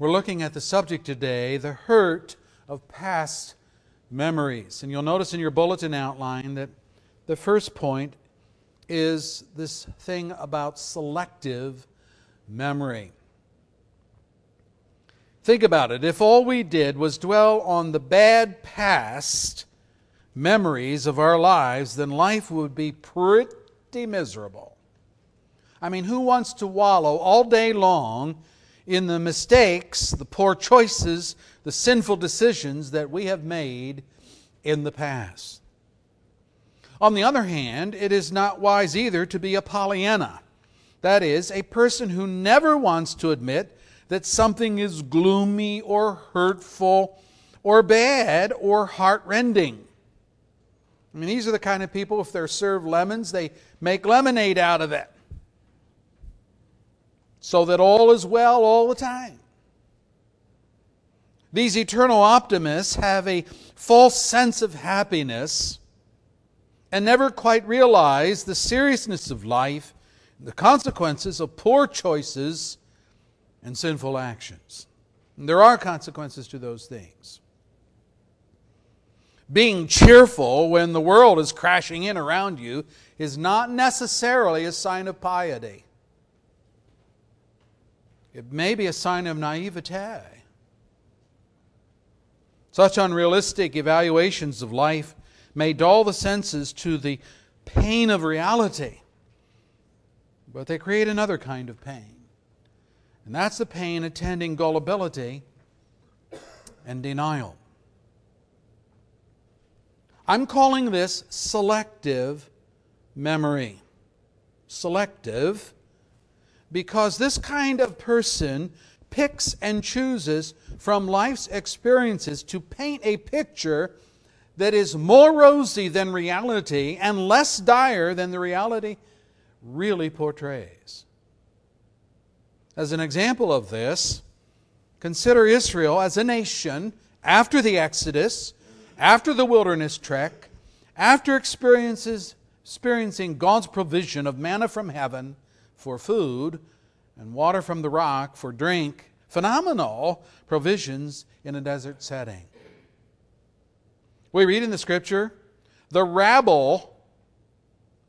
We're looking at the subject today the hurt of past memories. And you'll notice in your bulletin outline that the first point is this thing about selective memory. Think about it. If all we did was dwell on the bad past memories of our lives, then life would be pretty miserable. I mean, who wants to wallow all day long in the mistakes, the poor choices, the sinful decisions that we have made in the past? On the other hand, it is not wise either to be a Pollyanna. That is, a person who never wants to admit that something is gloomy or hurtful or bad or heartrending. I mean, these are the kind of people, if they're served lemons, they make lemonade out of it. So that all is well all the time. These eternal optimists have a false sense of happiness and never quite realize the seriousness of life, the consequences of poor choices and sinful actions. And there are consequences to those things. Being cheerful when the world is crashing in around you is not necessarily a sign of piety. It may be a sign of naivete. Such unrealistic evaluations of life may dull the senses to the pain of reality, but they create another kind of pain. And that's the pain attending gullibility and denial. I'm calling this selective memory. Selective because this kind of person picks and chooses from life's experiences to paint a picture that is more rosy than reality and less dire than the reality really portrays. As an example of this, consider Israel as a nation after the Exodus, after the wilderness trek, after experiences, experiencing God's provision of manna from heaven for food and water from the rock for drink, phenomenal provisions in a desert setting. We read in the scripture, the rabble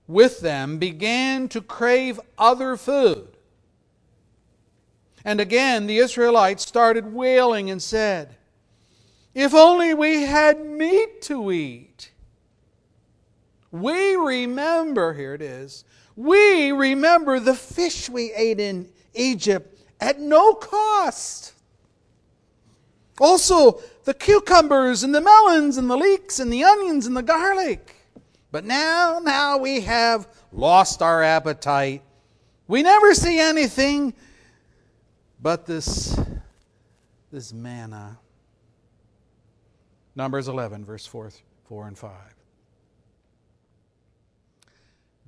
with them began to crave other food. And again, the Israelites started wailing and said, If only we had meat to eat. We remember, here it is, we remember the fish we ate in Egypt at no cost. Also, the cucumbers and the melons and the leeks and the onions and the garlic. But now, now we have lost our appetite. We never see anything but this, this manna. Numbers 11, verse 4, 4 and 5.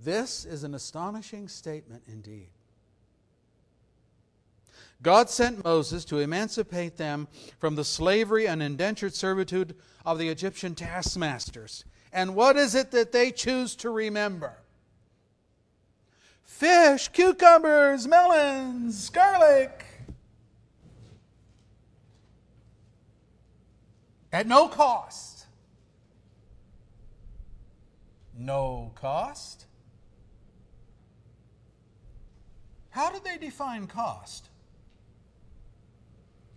This is an astonishing statement indeed. God sent Moses to emancipate them from the slavery and indentured servitude of the Egyptian taskmasters. And what is it that they choose to remember? Fish, cucumbers, melons, garlic. At no cost. No cost. How did they define cost?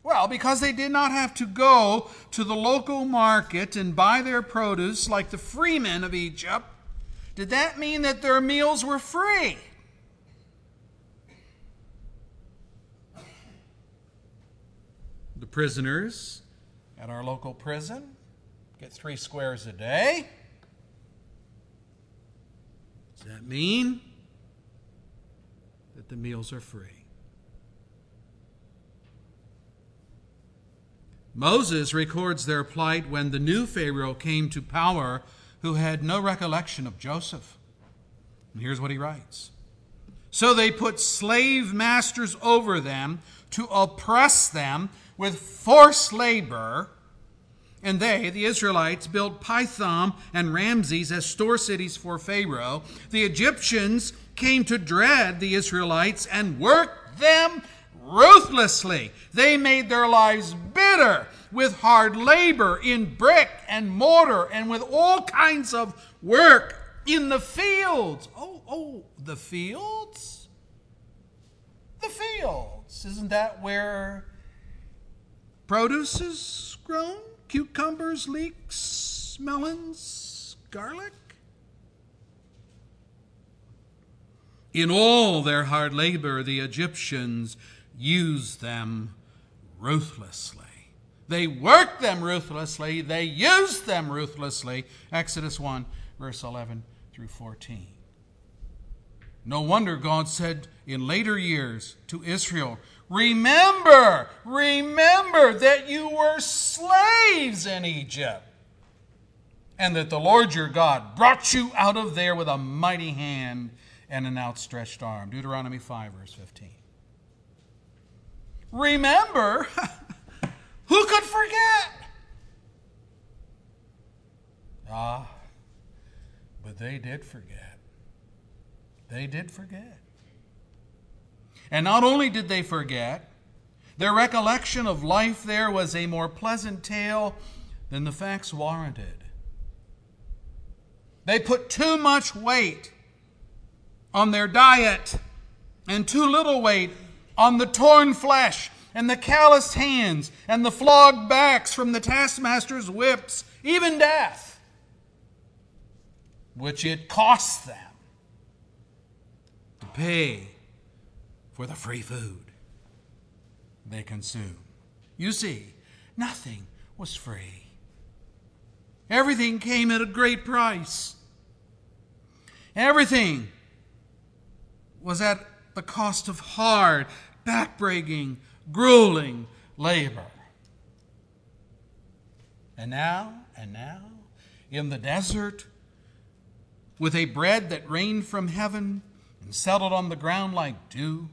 Well, because they did not have to go to the local market and buy their produce like the freemen of Egypt, did that mean that their meals were free? The prisoners at our local prison get three squares a day. Does that mean that the meals are free? Moses records their plight when the new Pharaoh came to power who had no recollection of Joseph. And here's what he writes So they put slave masters over them to oppress them with forced labor. And they, the Israelites, built Pithom and Ramses as store cities for Pharaoh. The Egyptians came to dread the Israelites and worked them ruthlessly. They made their lives bitter with hard labor in brick and mortar and with all kinds of work in the fields. Oh, oh, the fields? The fields. Isn't that where produce is grown? Cucumbers, leeks, melons, garlic? In all their hard labor, the Egyptians used them ruthlessly. They worked them ruthlessly, they used them ruthlessly. Exodus 1, verse 11 through 14. No wonder God said in later years to Israel, Remember, remember that you were slaves in Egypt, and that the Lord your God brought you out of there with a mighty hand and an outstretched arm. Deuteronomy 5, verse 15. Remember, who could forget? Ah, but they did forget. They did forget. And not only did they forget, their recollection of life there was a more pleasant tale than the facts warranted. They put too much weight on their diet and too little weight on the torn flesh and the calloused hands and the flogged backs from the taskmaster's whips, even death, which it cost them pay for the free food they consume. You see, nothing was free. Everything came at a great price. Everything was at the cost of hard, backbreaking, grueling labor. And now, and now, in the desert, with a bread that rained from heaven and settled on the ground like dew,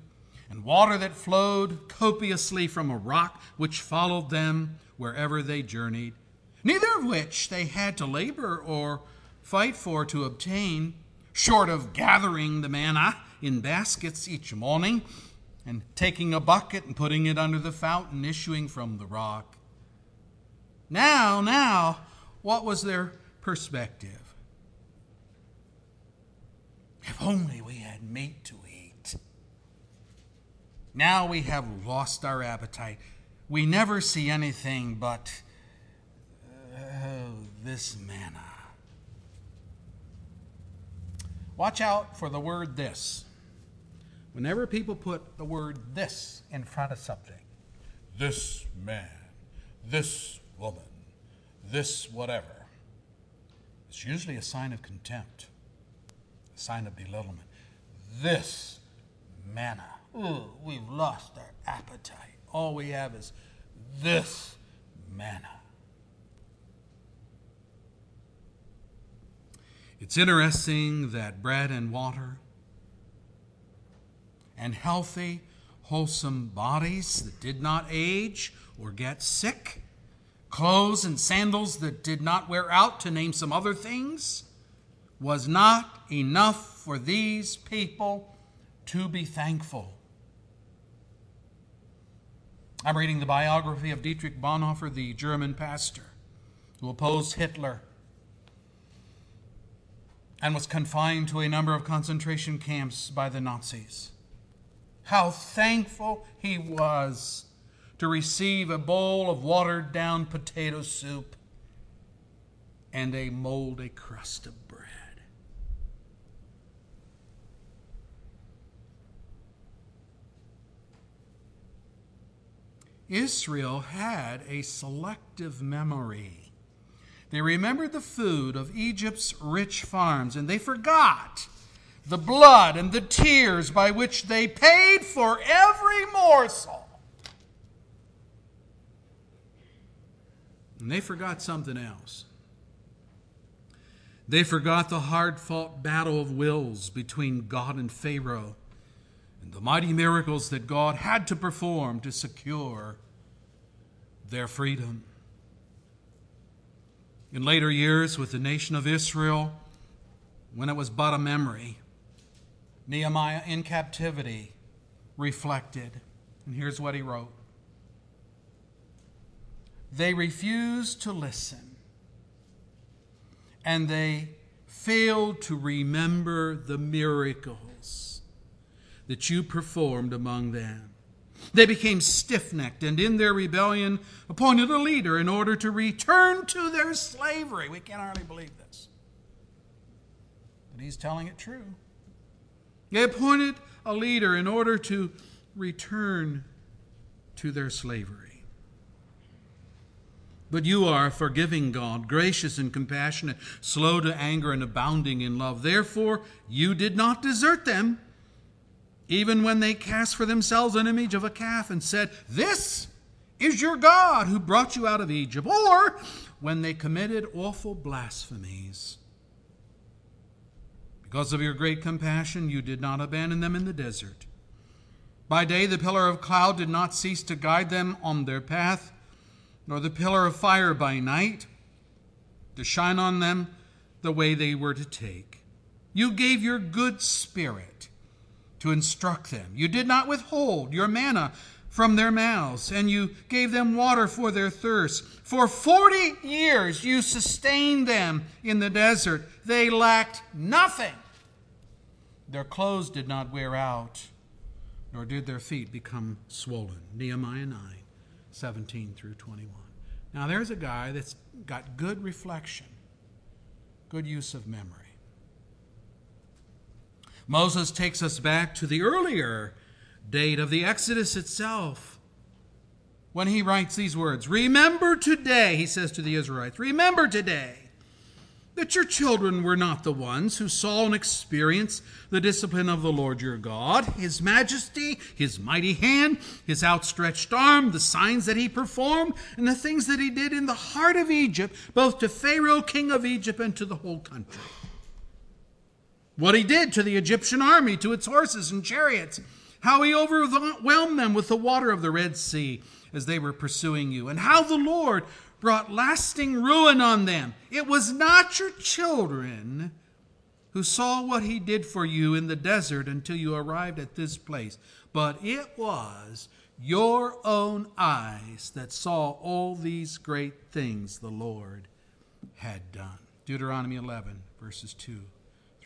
and water that flowed copiously from a rock which followed them wherever they journeyed, neither of which they had to labor or fight for to obtain, short of gathering the manna in baskets each morning and taking a bucket and putting it under the fountain issuing from the rock. Now, now, what was their perspective? If only we had meat to eat. now we have lost our appetite. We never see anything but oh, this manna. Watch out for the word this. Whenever people put the word this in front of something, this man, this woman, this whatever, it's usually a sign of contempt, sign of belittlement. This manna. Ooh, we've lost our appetite. All we have is this manna. It's interesting that bread and water and healthy, wholesome bodies that did not age or get sick, clothes and sandals that did not wear out, to name some other things, was not enough for these people to be thankful. I'm reading the biography of Dietrich Bonhoeffer, the German pastor who opposed Hitler and was confined to a number of concentration camps by the Nazis. How thankful he was to receive a bowl of watered down potato soup and a moldy crust of bread. Israel had a selective memory. They remembered the food of Egypt's rich farms, and they forgot the blood and the tears by which they paid for every morsel. And they forgot something else. They forgot the hard fought battle of wills between God and Pharaoh and the mighty miracles that God had to perform to secure their freedom. In later years, with the nation of Israel, when it was but a memory, Nehemiah in captivity reflected And here's what he wrote They refused to listen, and they failed to remember the miracles that you performed among them. They became stiff necked and in their rebellion appointed a leader in order to return to their slavery. We can hardly believe this. But he's telling it true. They appointed a leader in order to return to their slavery. But you are a forgiving God, gracious and compassionate, slow to anger and abounding in love. Therefore, you did not desert them even when they cast for themselves an image of a calf and said, This is your God who brought you out of Egypt, or when they committed awful blasphemies. Because of your great compassion, you did not abandon them in the desert. By day, the pillar of cloud did not cease to guide them on their path, nor the pillar of fire by night to shine on them the way they were to take. You gave your good spirit to instruct them. You did not withhold your manna from their mouths, and you gave them water for their thirst. For forty years you sustained them in the desert. They lacked nothing. Their clothes did not wear out, nor did their feet become swollen. Nehemiah 9, 17 through 21. Now there's a guy that's got good reflection, good use of memory. Moses takes us back to the earlier date of the Exodus itself. When he writes these words Remember today, he says to the Israelites, remember today that your children were not the ones who saw and experienced the discipline of the Lord your God, his majesty, his mighty hand, his outstretched arm, the signs that he performed, and the things that he did in the heart of Egypt, both to Pharaoh, king of Egypt, and to the whole country what he did to the Egyptian army, to its horses and chariots, how he overwhelmed them with the water of the Red Sea as they were pursuing you, and how the Lord brought lasting ruin on them. It was not your children who saw what he did for you in the desert until you arrived at this place, but it was your own eyes that saw all these great things the Lord had done. Deuteronomy 11, verses 2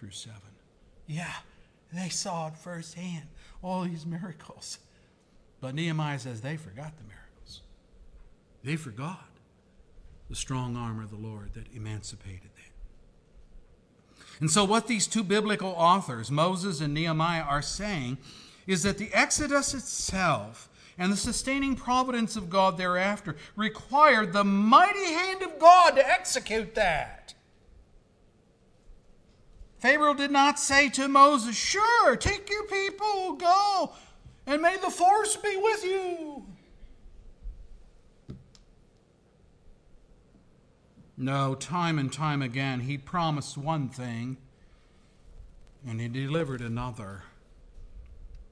through 7. Yeah, they saw it firsthand, all these miracles. But Nehemiah says they forgot the miracles. They forgot the strong arm of the Lord that emancipated them. And so, what these two biblical authors, Moses and Nehemiah, are saying is that the Exodus itself and the sustaining providence of God thereafter required the mighty hand of God to execute that. Pharaoh did not say to Moses, Sure, take your people, go, and may the force be with you. No, time and time again, he promised one thing and he delivered another.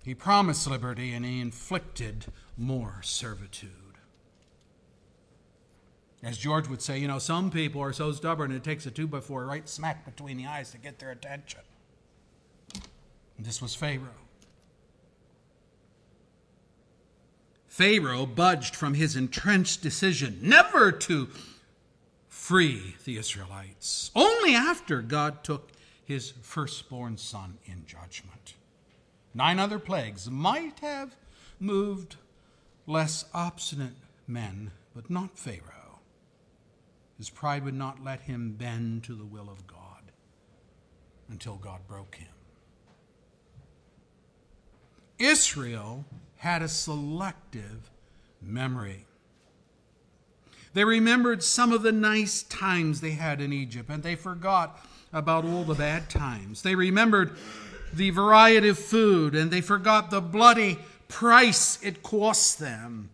He promised liberty and he inflicted more servitude. As George would say, you know, some people are so stubborn it takes a two by four right smack between the eyes to get their attention. And this was Pharaoh. Pharaoh budged from his entrenched decision never to free the Israelites, only after God took his firstborn son in judgment. Nine other plagues might have moved less obstinate men, but not Pharaoh. His pride would not let him bend to the will of God until God broke him. Israel had a selective memory. They remembered some of the nice times they had in Egypt, and they forgot about all the bad times. They remembered the variety of food, and they forgot the bloody price it cost them.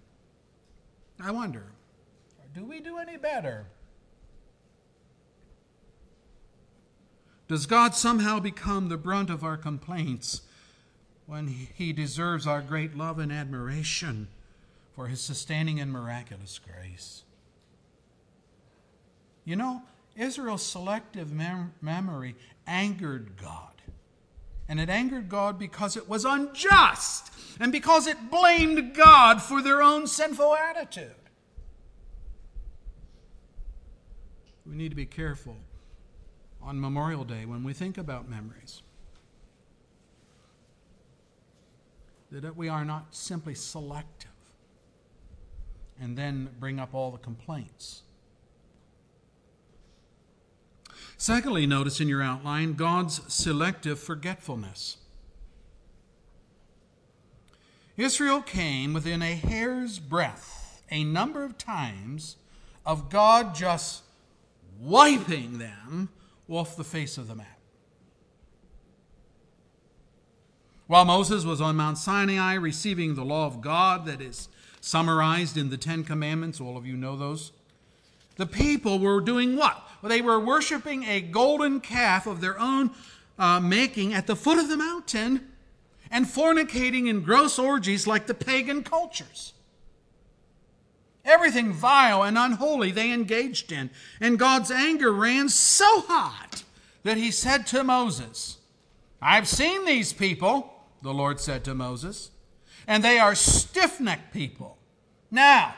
I wonder, do we do any better? Does God somehow become the brunt of our complaints when He deserves our great love and admiration for His sustaining and miraculous grace? You know, Israel's selective mem- memory angered God. And it angered God because it was unjust and because it blamed God for their own sinful attitude. We need to be careful on Memorial Day when we think about memories. That we are not simply selective and then bring up all the complaints. Secondly, notice in your outline God's selective forgetfulness. Israel came within a hair's breadth a number of times of God just wiping them off the face of the map. While Moses was on Mount Sinai receiving the law of God that is summarized in the Ten Commandments, all of you know those, the people were doing what? Well, they were worshiping a golden calf of their own uh, making at the foot of the mountain and fornicating in gross orgies like the pagan cultures. Everything vile and unholy they engaged in. And God's anger ran so hot that he said to Moses, I've seen these people, the Lord said to Moses, and they are stiff necked people. Now,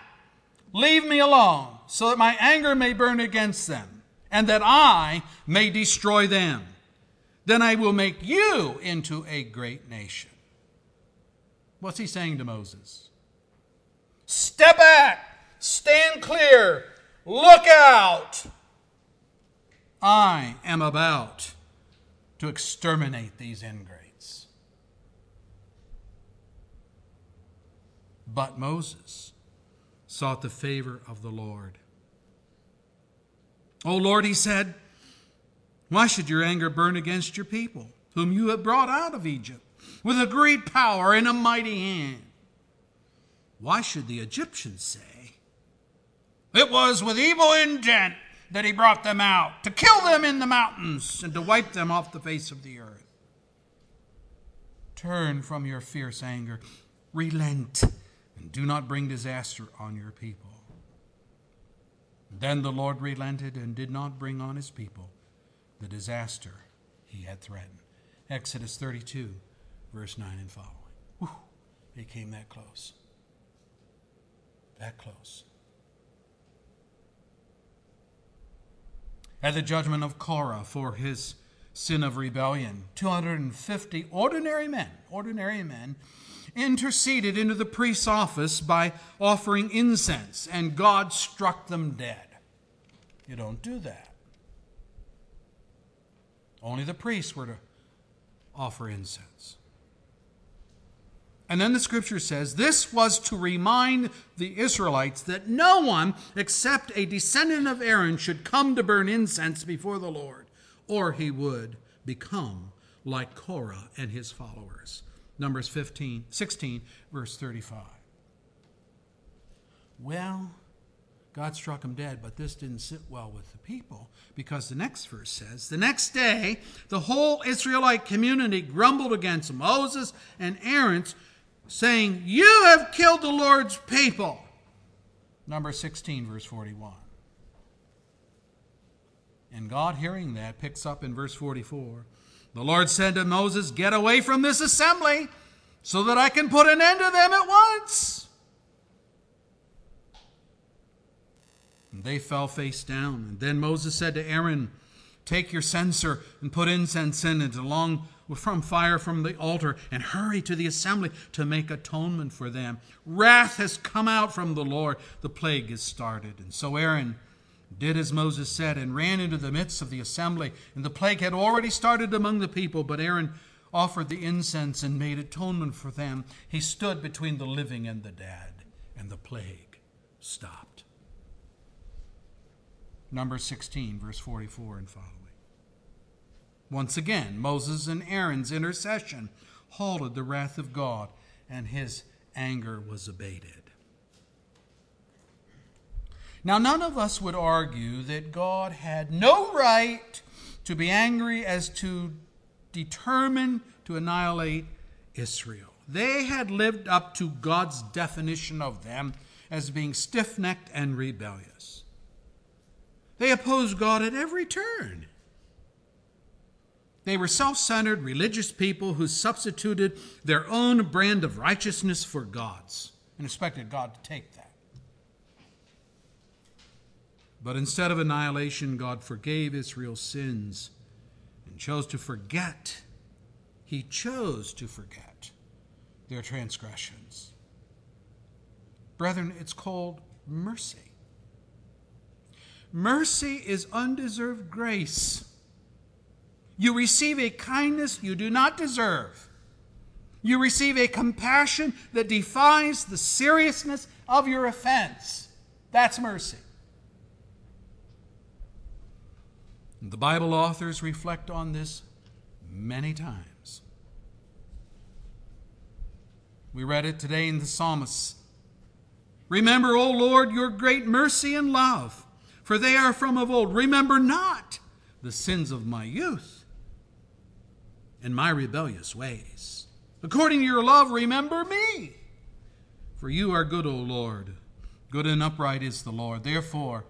leave me alone so that my anger may burn against them, and that I may destroy them. Then I will make you into a great nation. What's he saying to Moses? Step back, stand clear, look out. I am about to exterminate these ingrates. But Moses sought the favor of the Lord. O Lord, he said, why should your anger burn against your people, whom you have brought out of Egypt with a great power and a mighty hand? Why should the Egyptians say, It was with evil intent that he brought them out, to kill them in the mountains and to wipe them off the face of the earth? Turn from your fierce anger, relent, and do not bring disaster on your people. Then the Lord relented and did not bring on his people the disaster he had threatened. Exodus 32, verse 9 and following. Whew, he came that close. That close. At the judgment of Korah for his sin of rebellion, 250 ordinary men, ordinary men, interceded into the priest's office by offering incense, and God struck them dead. You don't do that. Only the priests were to offer incense. And then the scripture says this was to remind the Israelites that no one except a descendant of Aaron should come to burn incense before the Lord, or he would become like Korah and his followers. Numbers 15, 16, verse 35. Well, God struck him dead, but this didn't sit well with the people because the next verse says The next day, the whole Israelite community grumbled against Moses and Aaron, saying, You have killed the Lord's people. Number 16, verse 41. And God, hearing that, picks up in verse 44. The Lord said to Moses, Get away from this assembly so that I can put an end to them at once. And they fell face down. And then Moses said to Aaron, Take your censer and put incense in it along from fire from the altar and hurry to the assembly to make atonement for them. Wrath has come out from the Lord. The plague is started. And so Aaron did as Moses said and ran into the midst of the assembly. And the plague had already started among the people, but Aaron offered the incense and made atonement for them. He stood between the living and the dead, and the plague stopped. Number 16, verse 44 and following. Once again, Moses and Aaron's intercession halted the wrath of God, and his anger was abated. Now, none of us would argue that God had no right to be angry as to determine to annihilate Israel. They had lived up to God's definition of them as being stiff necked and rebellious. They opposed God at every turn. They were self centered religious people who substituted their own brand of righteousness for God's and expected God to take that. But instead of annihilation, God forgave Israel's sins and chose to forget. He chose to forget their transgressions. Brethren, it's called mercy. Mercy is undeserved grace. You receive a kindness you do not deserve. You receive a compassion that defies the seriousness of your offense. That's mercy. The Bible authors reflect on this many times. We read it today in the psalmist. Remember, O Lord, your great mercy and love, for they are from of old. Remember not the sins of my youth and my rebellious ways. According to your love, remember me. For you are good, O Lord. Good and upright is the Lord. Therefore,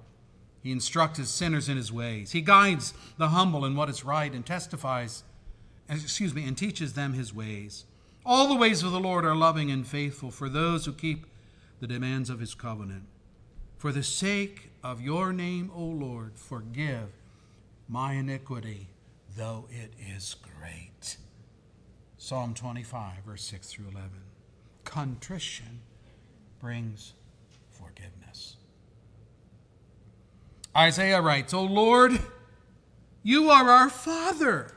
he instructs sinners in his ways. He guides the humble in what is right and testifies, excuse me, and teaches them his ways. All the ways of the Lord are loving and faithful for those who keep the demands of his covenant. For the sake of your name, O Lord, forgive my iniquity, though it is great. Psalm 25, verse 6 through 11. Contrition brings forgiveness. Isaiah writes, O Lord, you are our Father.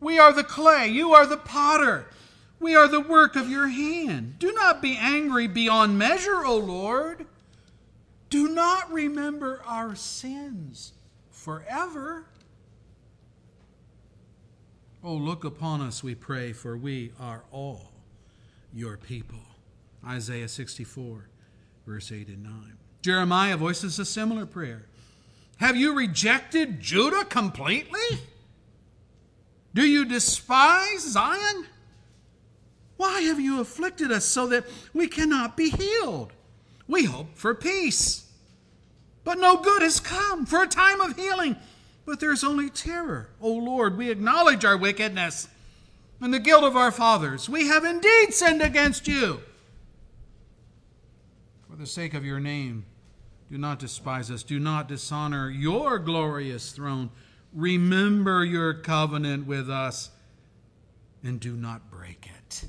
We are the clay, you are the potter. We are the work of your hand. Do not be angry beyond measure, O Lord. Do not remember our sins forever. Oh, look upon us, we pray, for we are all your people. Isaiah 64, verse 8 and 9. Jeremiah voices a similar prayer. Have you rejected Judah completely? Do you despise Zion? Why have you afflicted us so that we cannot be healed? We hope for peace. But no good has come for a time of healing. But there's only terror. O Lord, we acknowledge our wickedness and the guilt of our fathers. We have indeed sinned against you. For the sake of your name, do not despise us. Do not dishonor your glorious throne. Remember your covenant with us and do not break it.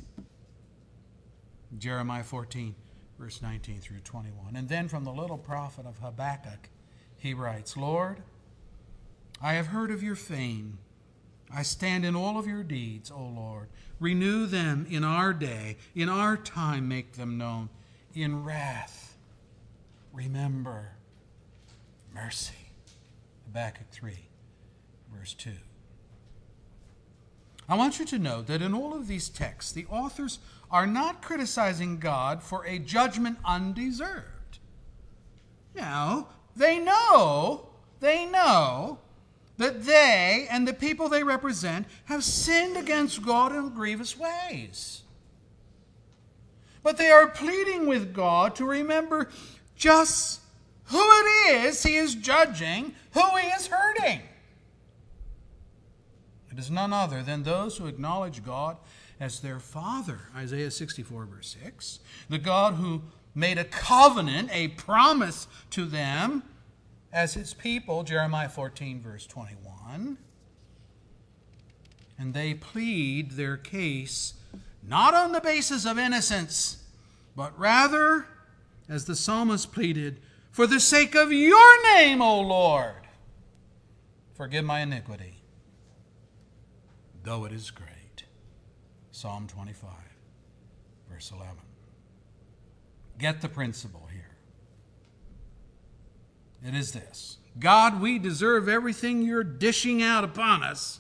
Jeremiah 14, verse 19 through 21. And then from the little prophet of Habakkuk, he writes Lord, I have heard of your fame. I stand in all of your deeds, O Lord. Renew them in our day, in our time, make them known. In wrath, remember mercy. Habakkuk 3, verse 2. I want you to know that in all of these texts, the authors are not criticizing God for a judgment undeserved. Now, they know, they know that they and the people they represent have sinned against God in grievous ways. But they are pleading with God to remember just who it is he is judging, who he is hurting. It is none other than those who acknowledge God as their Father, Isaiah 64, verse 6. The God who made a covenant, a promise to them as his people, Jeremiah 14, verse 21. And they plead their case not on the basis of innocence, but rather as the psalmist pleaded, For the sake of your name, O Lord, forgive my iniquity, though it is great. Psalm 25, verse 11. Get the principle here. It is this God, we deserve everything you're dishing out upon us,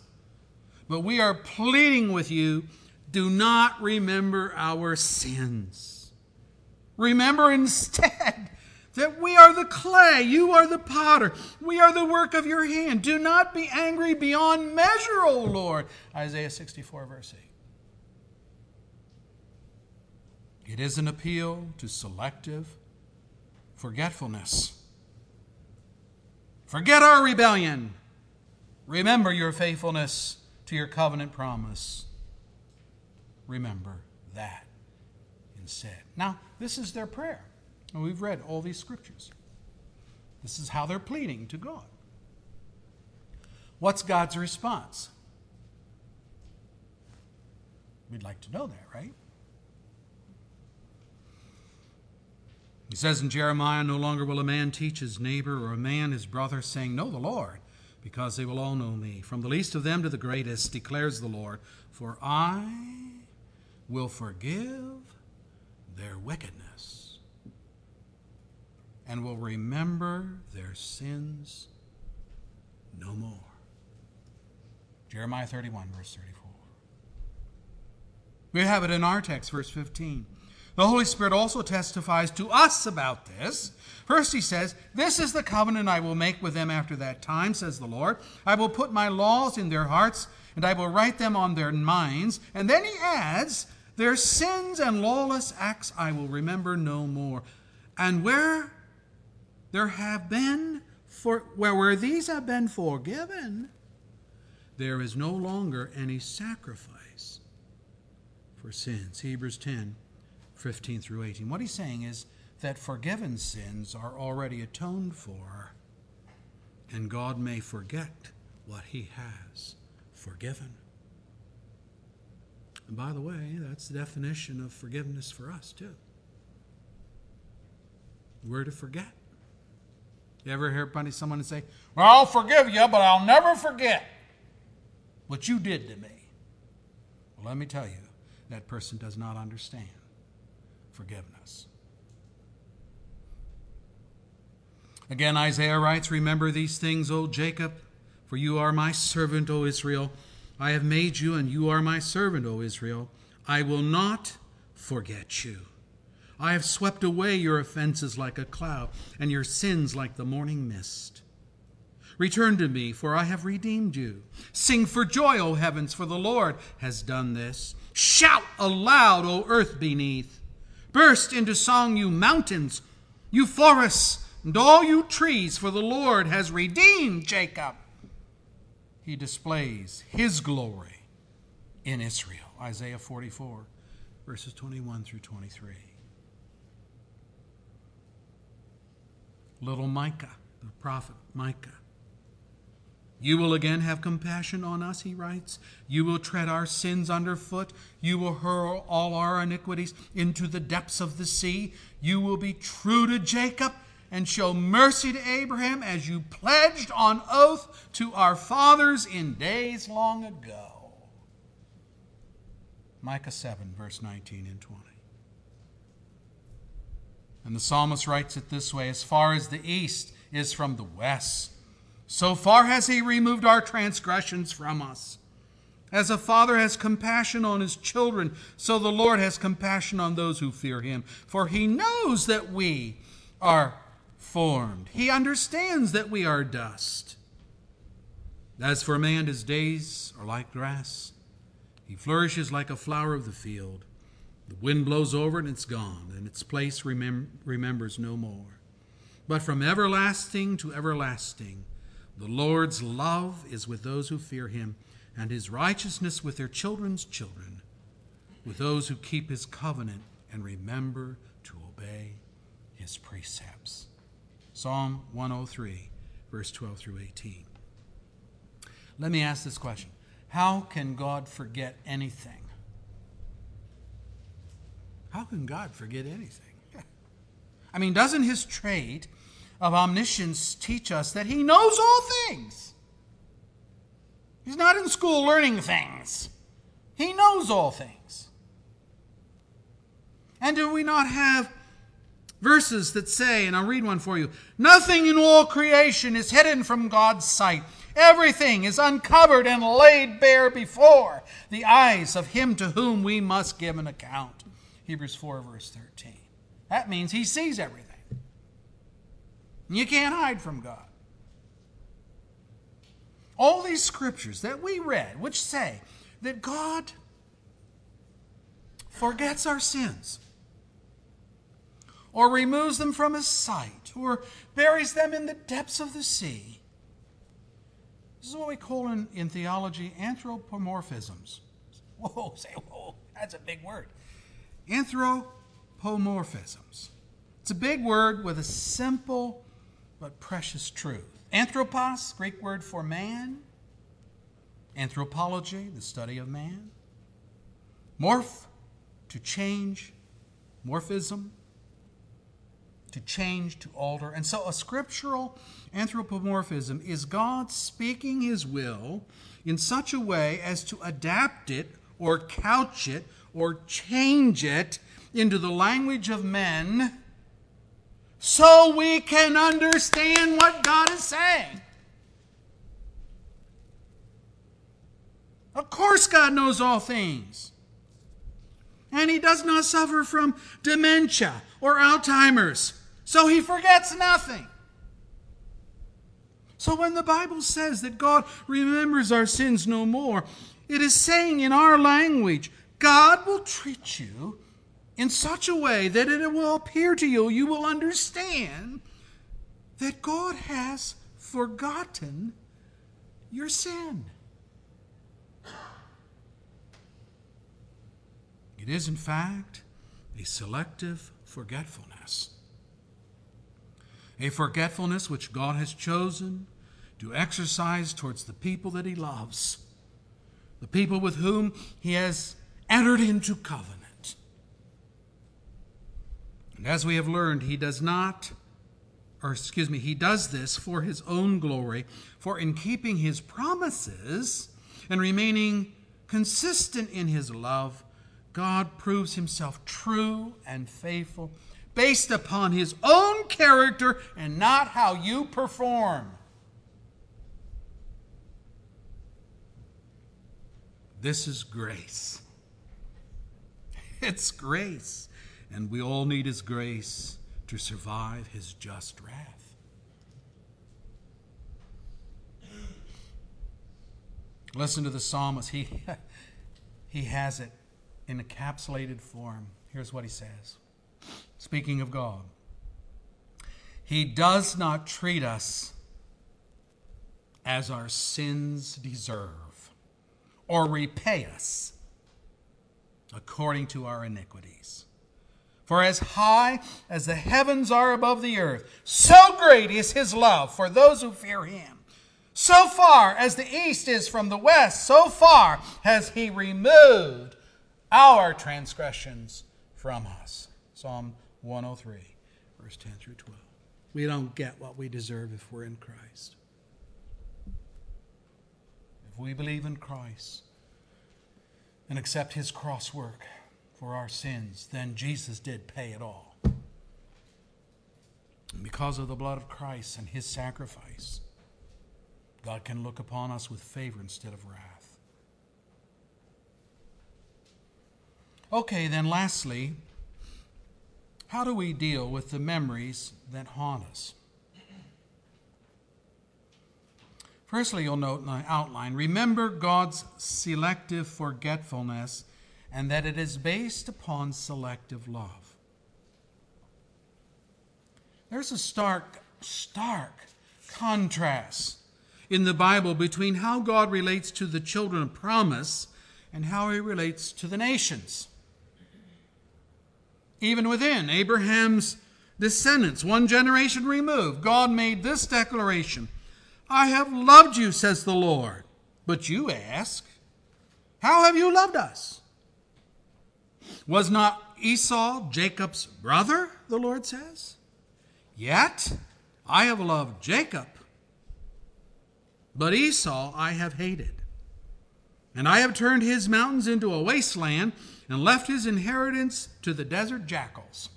but we are pleading with you do not remember our sins. Remember instead that we are the clay, you are the potter, we are the work of your hand. Do not be angry beyond measure, O Lord. Isaiah 64, verse 8. It is an appeal to selective forgetfulness. Forget our rebellion. Remember your faithfulness to your covenant promise. Remember that instead. Now, this is their prayer. And we've read all these scriptures. This is how they're pleading to God. What's God's response? We'd like to know that, right? He says in Jeremiah, No longer will a man teach his neighbor or a man his brother, saying, Know the Lord, because they will all know me. From the least of them to the greatest, declares the Lord, for I will forgive their wickedness and will remember their sins no more. Jeremiah 31, verse 34. We have it in our text, verse 15. The Holy Spirit also testifies to us about this. First, he says, This is the covenant I will make with them after that time, says the Lord. I will put my laws in their hearts, and I will write them on their minds. And then he adds, Their sins and lawless acts I will remember no more. And where there have been, for, where, where these have been forgiven, there is no longer any sacrifice for sins. Hebrews 10 15 through 18. What he's saying is that forgiven sins are already atoned for, and God may forget what he has forgiven. And by the way, that's the definition of forgiveness for us, too. We're to forget. You ever hear someone say, Well, I'll forgive you, but I'll never forget what you did to me? Well, let me tell you, that person does not understand forgiveness. Again, Isaiah writes, Remember these things, O Jacob, for you are my servant, O Israel. I have made you, and you are my servant, O Israel. I will not forget you. I have swept away your offenses like a cloud, and your sins like the morning mist. Return to me, for I have redeemed you. Sing for joy, O heavens, for the Lord has done this. Shout aloud, O earth beneath. Burst into song, you mountains, you forests, and all you trees, for the Lord has redeemed Jacob. He displays his glory in Israel. Isaiah 44, verses 21 through 23. Little Micah, the prophet Micah, you will again have compassion on us, he writes. You will tread our sins underfoot. You will hurl all our iniquities into the depths of the sea. You will be true to Jacob and show mercy to Abraham as you pledged on oath to our fathers in days long ago. Micah 7, verse 19 and 20. And the psalmist writes it this way As far as the east is from the west, so far has he removed our transgressions from us. As a father has compassion on his children, so the Lord has compassion on those who fear him. For he knows that we are formed, he understands that we are dust. As for man, his days are like grass. He flourishes like a flower of the field. The wind blows over and it's gone, and its place remem- remembers no more. But from everlasting to everlasting, the Lord's love is with those who fear him, and his righteousness with their children's children, with those who keep his covenant and remember to obey his precepts. Psalm 103, verse 12 through 18. Let me ask this question How can God forget anything? How can God forget anything? I mean, doesn't his trait of omniscience teach us that he knows all things. He's not in school learning things, he knows all things. And do we not have verses that say, and I'll read one for you nothing in all creation is hidden from God's sight. Everything is uncovered and laid bare before the eyes of him to whom we must give an account. Hebrews 4, verse 13. That means he sees everything. You can't hide from God. All these scriptures that we read, which say that God forgets our sins, or removes them from his sight, or buries them in the depths of the sea, This is what we call in, in theology anthropomorphisms. Whoa, say whoa, that's a big word. Anthropomorphisms. It's a big word with a simple but precious truth. Anthropos, Greek word for man. Anthropology, the study of man. Morph, to change. Morphism, to change, to alter. And so a scriptural anthropomorphism is God speaking his will in such a way as to adapt it or couch it or change it into the language of men so we can understand what God is saying. Of course, God knows all things. And he does not suffer from dementia or Alzheimer's, so he forgets nothing. So when the Bible says that God remembers our sins no more, it is saying in our language, God will treat you in such a way that it will appear to you, you will understand that God has forgotten your sin. It is, in fact, a selective forgetfulness. A forgetfulness which God has chosen to exercise towards the people that He loves, the people with whom He has entered into covenant. And as we have learned, He does not, or excuse me, He does this for His own glory, for in keeping His promises and remaining consistent in His love, God proves himself true and faithful based upon his own character and not how you perform. This is grace. It's grace. And we all need his grace to survive his just wrath. Listen to the psalmist. He, he has it in encapsulated form. Here's what he says Speaking of God, He does not treat us as our sins deserve or repay us according to our iniquities. For as high as the heavens are above the earth, so great is his love for those who fear him. So far as the east is from the west, so far has he removed our transgressions from us. Psalm 103, verse 10 through 12. We don't get what we deserve if we're in Christ. If we believe in Christ and accept his cross work for our sins, then Jesus did pay it all. And because of the blood of Christ and his sacrifice, God can look upon us with favor instead of wrath. Okay, then lastly, how do we deal with the memories that haunt us? Firstly, you'll note in the outline remember God's selective forgetfulness and that it is based upon selective love. There's a stark, stark contrast in the Bible between how God relates to the children of promise and how he relates to the nations even within Abraham's descendants, one generation removed, God made this declaration I have loved you, says the Lord. But you ask, How have you loved us? Was not Esau Jacob's brother, the Lord says? Yet I have loved Jacob, but Esau I have hated. And I have turned his mountains into a wasteland and left his inheritance to the desert jackals.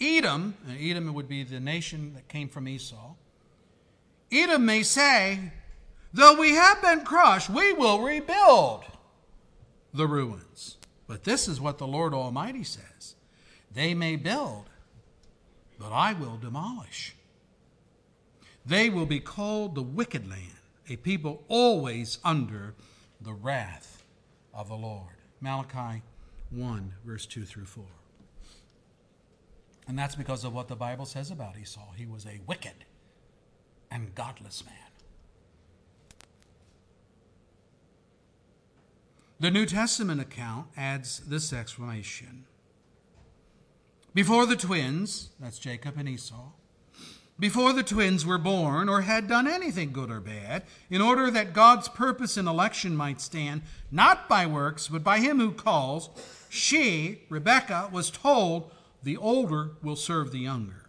Edom, Edom would be the nation that came from Esau. Edom may say, Though we have been crushed, we will rebuild the ruins. But this is what the Lord Almighty says They may build, but I will demolish. They will be called the wicked land, a people always under the wrath of the Lord. Malachi 1, verse 2 through 4. And that's because of what the Bible says about Esau. He was a wicked and godless man. The New Testament account adds this explanation. Before the twins, that's Jacob and Esau, before the twins were born or had done anything good or bad, in order that God's purpose in election might stand, not by works, but by him who calls, she, Rebekah, was told, The older will serve the younger.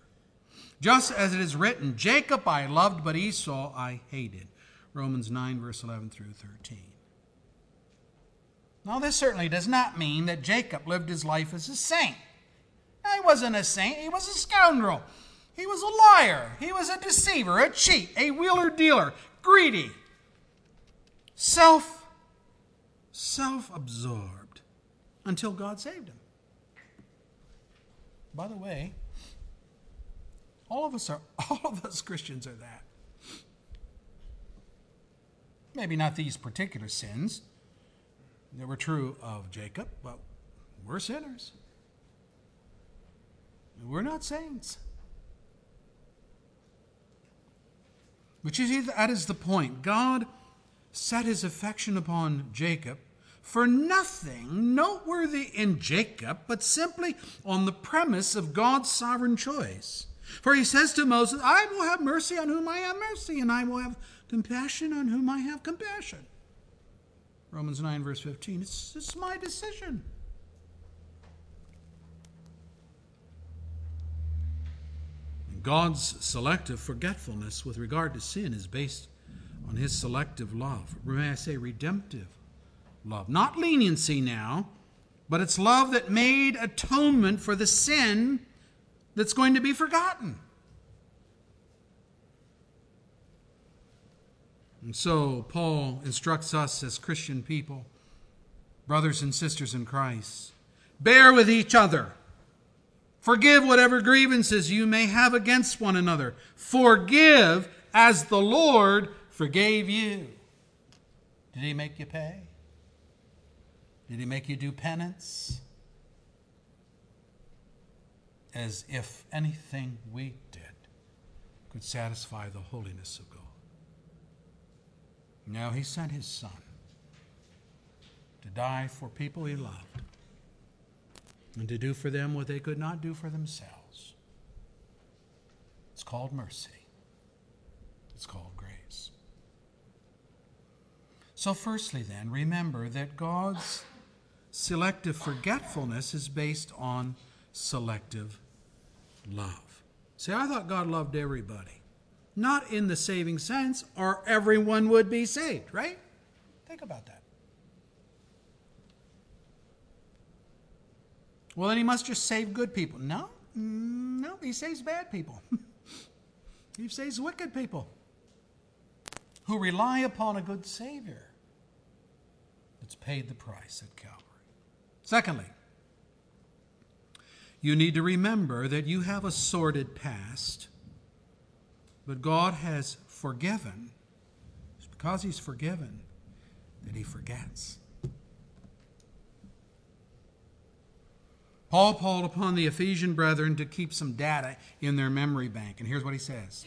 Just as it is written, Jacob I loved, but Esau I hated. Romans 9, verse 11 through 13. Now, this certainly does not mean that Jacob lived his life as a saint. He wasn't a saint, he was a scoundrel. He was a liar. He was a deceiver, a cheat, a wheeler dealer, greedy, self self absorbed until God saved him. By the way, all of us are all of us Christians are that. Maybe not these particular sins that were true of Jacob, but we're sinners. We're not saints. But you see, that is the point. God set his affection upon Jacob for nothing noteworthy in Jacob, but simply on the premise of God's sovereign choice. For he says to Moses, I will have mercy on whom I have mercy, and I will have compassion on whom I have compassion. Romans 9, verse 15. It's, it's my decision. God's selective forgetfulness with regard to sin is based on his selective love. May I say redemptive love? Not leniency now, but it's love that made atonement for the sin that's going to be forgotten. And so Paul instructs us as Christian people, brothers and sisters in Christ, bear with each other Forgive whatever grievances you may have against one another. Forgive as the Lord forgave you. Did he make you pay? Did he make you do penance? As if anything we did could satisfy the holiness of God. No, he sent his son to die for people he loved and to do for them what they could not do for themselves. It's called mercy, it's called grace. So, firstly, then, remember that God's selective forgetfulness is based on selective love. See, I thought God loved everybody. Not in the saving sense, or everyone would be saved, right? Think about that. Well, then he must just save good people. No, mm, no, he saves bad people. he saves wicked people who rely upon a good Savior that's paid the price at Calvary. Secondly, you need to remember that you have a sordid past, but God has forgiven. It's because He's forgiven that He forgets. Paul called upon the Ephesian brethren to keep some data in their memory bank. And here's what he says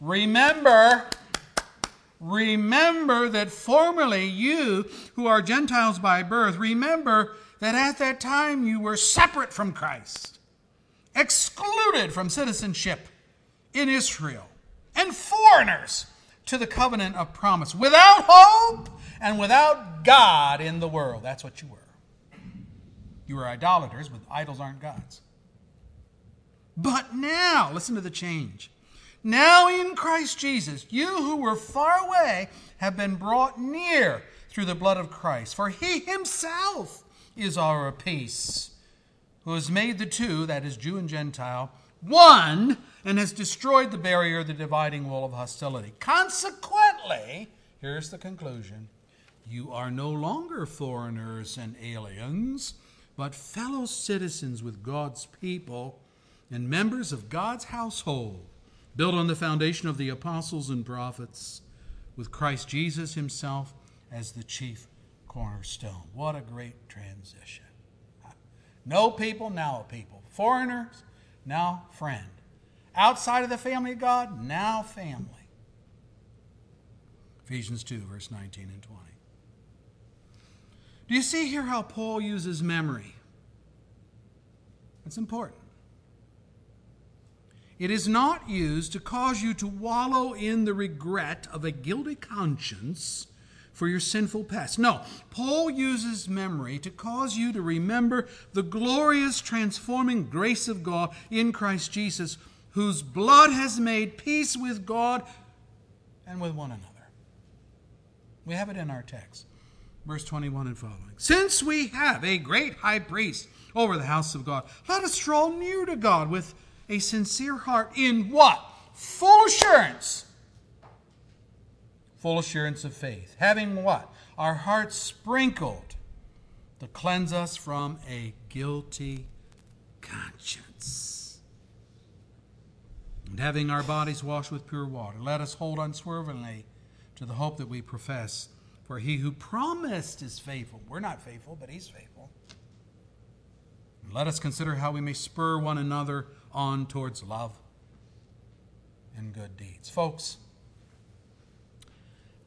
Remember, remember that formerly you, who are Gentiles by birth, remember that at that time you were separate from Christ, excluded from citizenship in Israel, and foreigners to the covenant of promise, without hope and without God in the world. That's what you were. You were idolaters, but idols aren't gods. But now, listen to the change. Now in Christ Jesus, you who were far away have been brought near through the blood of Christ. For he himself is our peace, who has made the two, that is, Jew and Gentile, one, and has destroyed the barrier, the dividing wall of hostility. Consequently, here's the conclusion you are no longer foreigners and aliens but fellow citizens with God's people and members of God's household, built on the foundation of the apostles and prophets, with Christ Jesus himself as the chief cornerstone. What a great transition. No people, now a people. Foreigners, now friend. Outside of the family of God, now family. Ephesians 2, verse 19 and 20. Do you see here how Paul uses memory? It's important. It is not used to cause you to wallow in the regret of a guilty conscience for your sinful past. No, Paul uses memory to cause you to remember the glorious transforming grace of God in Christ Jesus, whose blood has made peace with God and with one another. We have it in our text, verse 21 and following. Since we have a great high priest over the house of God, let us draw near to God with a sincere heart in what? Full assurance. Full assurance of faith. Having what? Our hearts sprinkled to cleanse us from a guilty conscience. And having our bodies washed with pure water, let us hold unswervingly to the hope that we profess. For he who promised is faithful. We're not faithful, but he's faithful. And let us consider how we may spur one another on towards love and good deeds. Folks,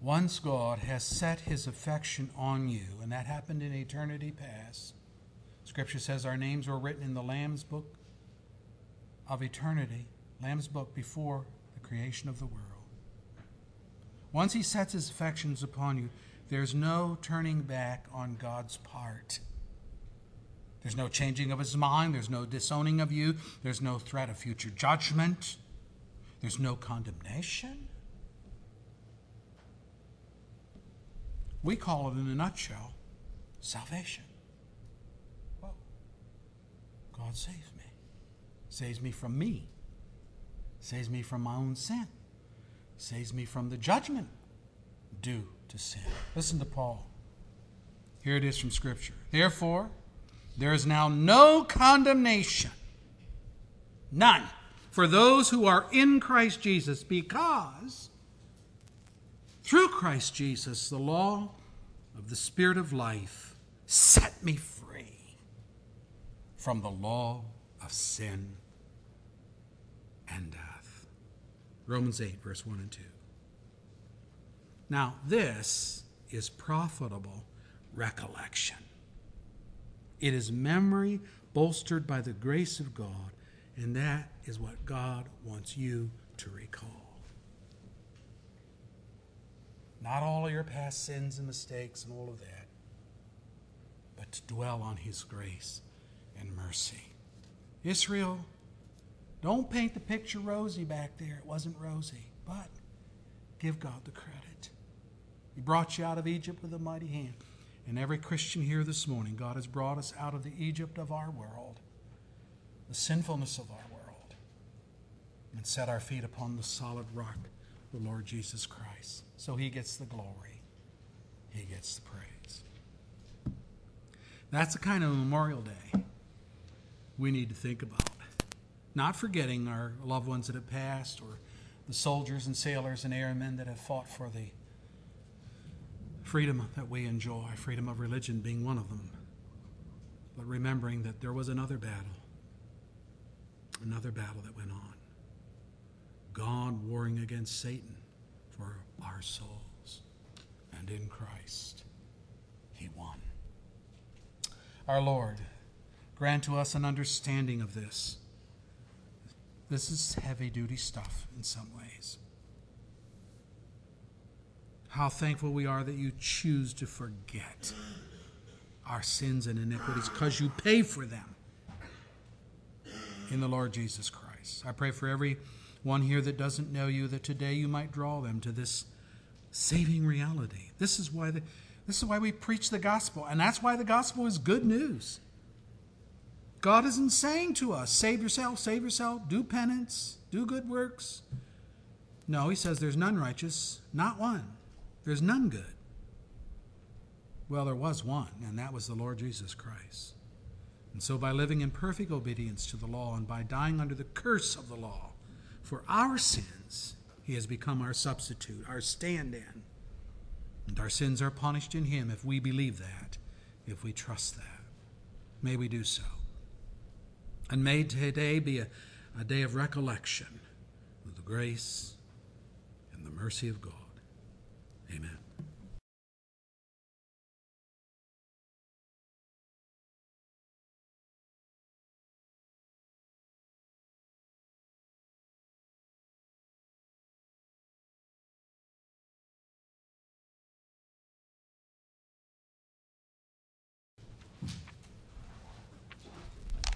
once God has set his affection on you, and that happened in eternity past, Scripture says our names were written in the Lamb's book of eternity, Lamb's book before the creation of the world. Once he sets his affections upon you, there's no turning back on God's part. There's no changing of his mind. There's no disowning of you. There's no threat of future judgment. There's no condemnation. We call it, in a nutshell, salvation. God saves me. Saves me from me. Saves me from my own sin. Saves me from the judgment due to sin. Listen to Paul. Here it is from Scripture. Therefore, there is now no condemnation, none, for those who are in Christ Jesus, because through Christ Jesus, the law of the Spirit of life set me free from the law of sin and death. Romans 8, verse 1 and 2. Now, this is profitable recollection. It is memory bolstered by the grace of God, and that is what God wants you to recall. Not all of your past sins and mistakes and all of that, but to dwell on His grace and mercy. Israel, don't paint the picture rosy back there. It wasn't rosy, but give God the credit. He brought you out of Egypt with a mighty hand. And every Christian here this morning, God has brought us out of the Egypt of our world, the sinfulness of our world, and set our feet upon the solid rock, the Lord Jesus Christ. So he gets the glory, he gets the praise. That's the kind of Memorial Day we need to think about. Not forgetting our loved ones that have passed or the soldiers and sailors and airmen that have fought for the freedom that we enjoy, freedom of religion being one of them. But remembering that there was another battle, another battle that went on. God warring against Satan for our souls. And in Christ, he won. Our Lord, grant to us an understanding of this. This is heavy duty stuff in some ways how thankful we are that you choose to forget our sins and iniquities because you pay for them in the Lord Jesus Christ. I pray for every one here that doesn't know you that today you might draw them to this saving reality. This is why the, this is why we preach the gospel and that's why the gospel is good news. God isn't saying to us, save yourself, save yourself, do penance, do good works. No, he says there's none righteous, not one. There's none good. Well, there was one, and that was the Lord Jesus Christ. And so, by living in perfect obedience to the law and by dying under the curse of the law for our sins, he has become our substitute, our stand in. And our sins are punished in him if we believe that, if we trust that. May we do so. And may today be a, a day of recollection of the grace and the mercy of God. Amen.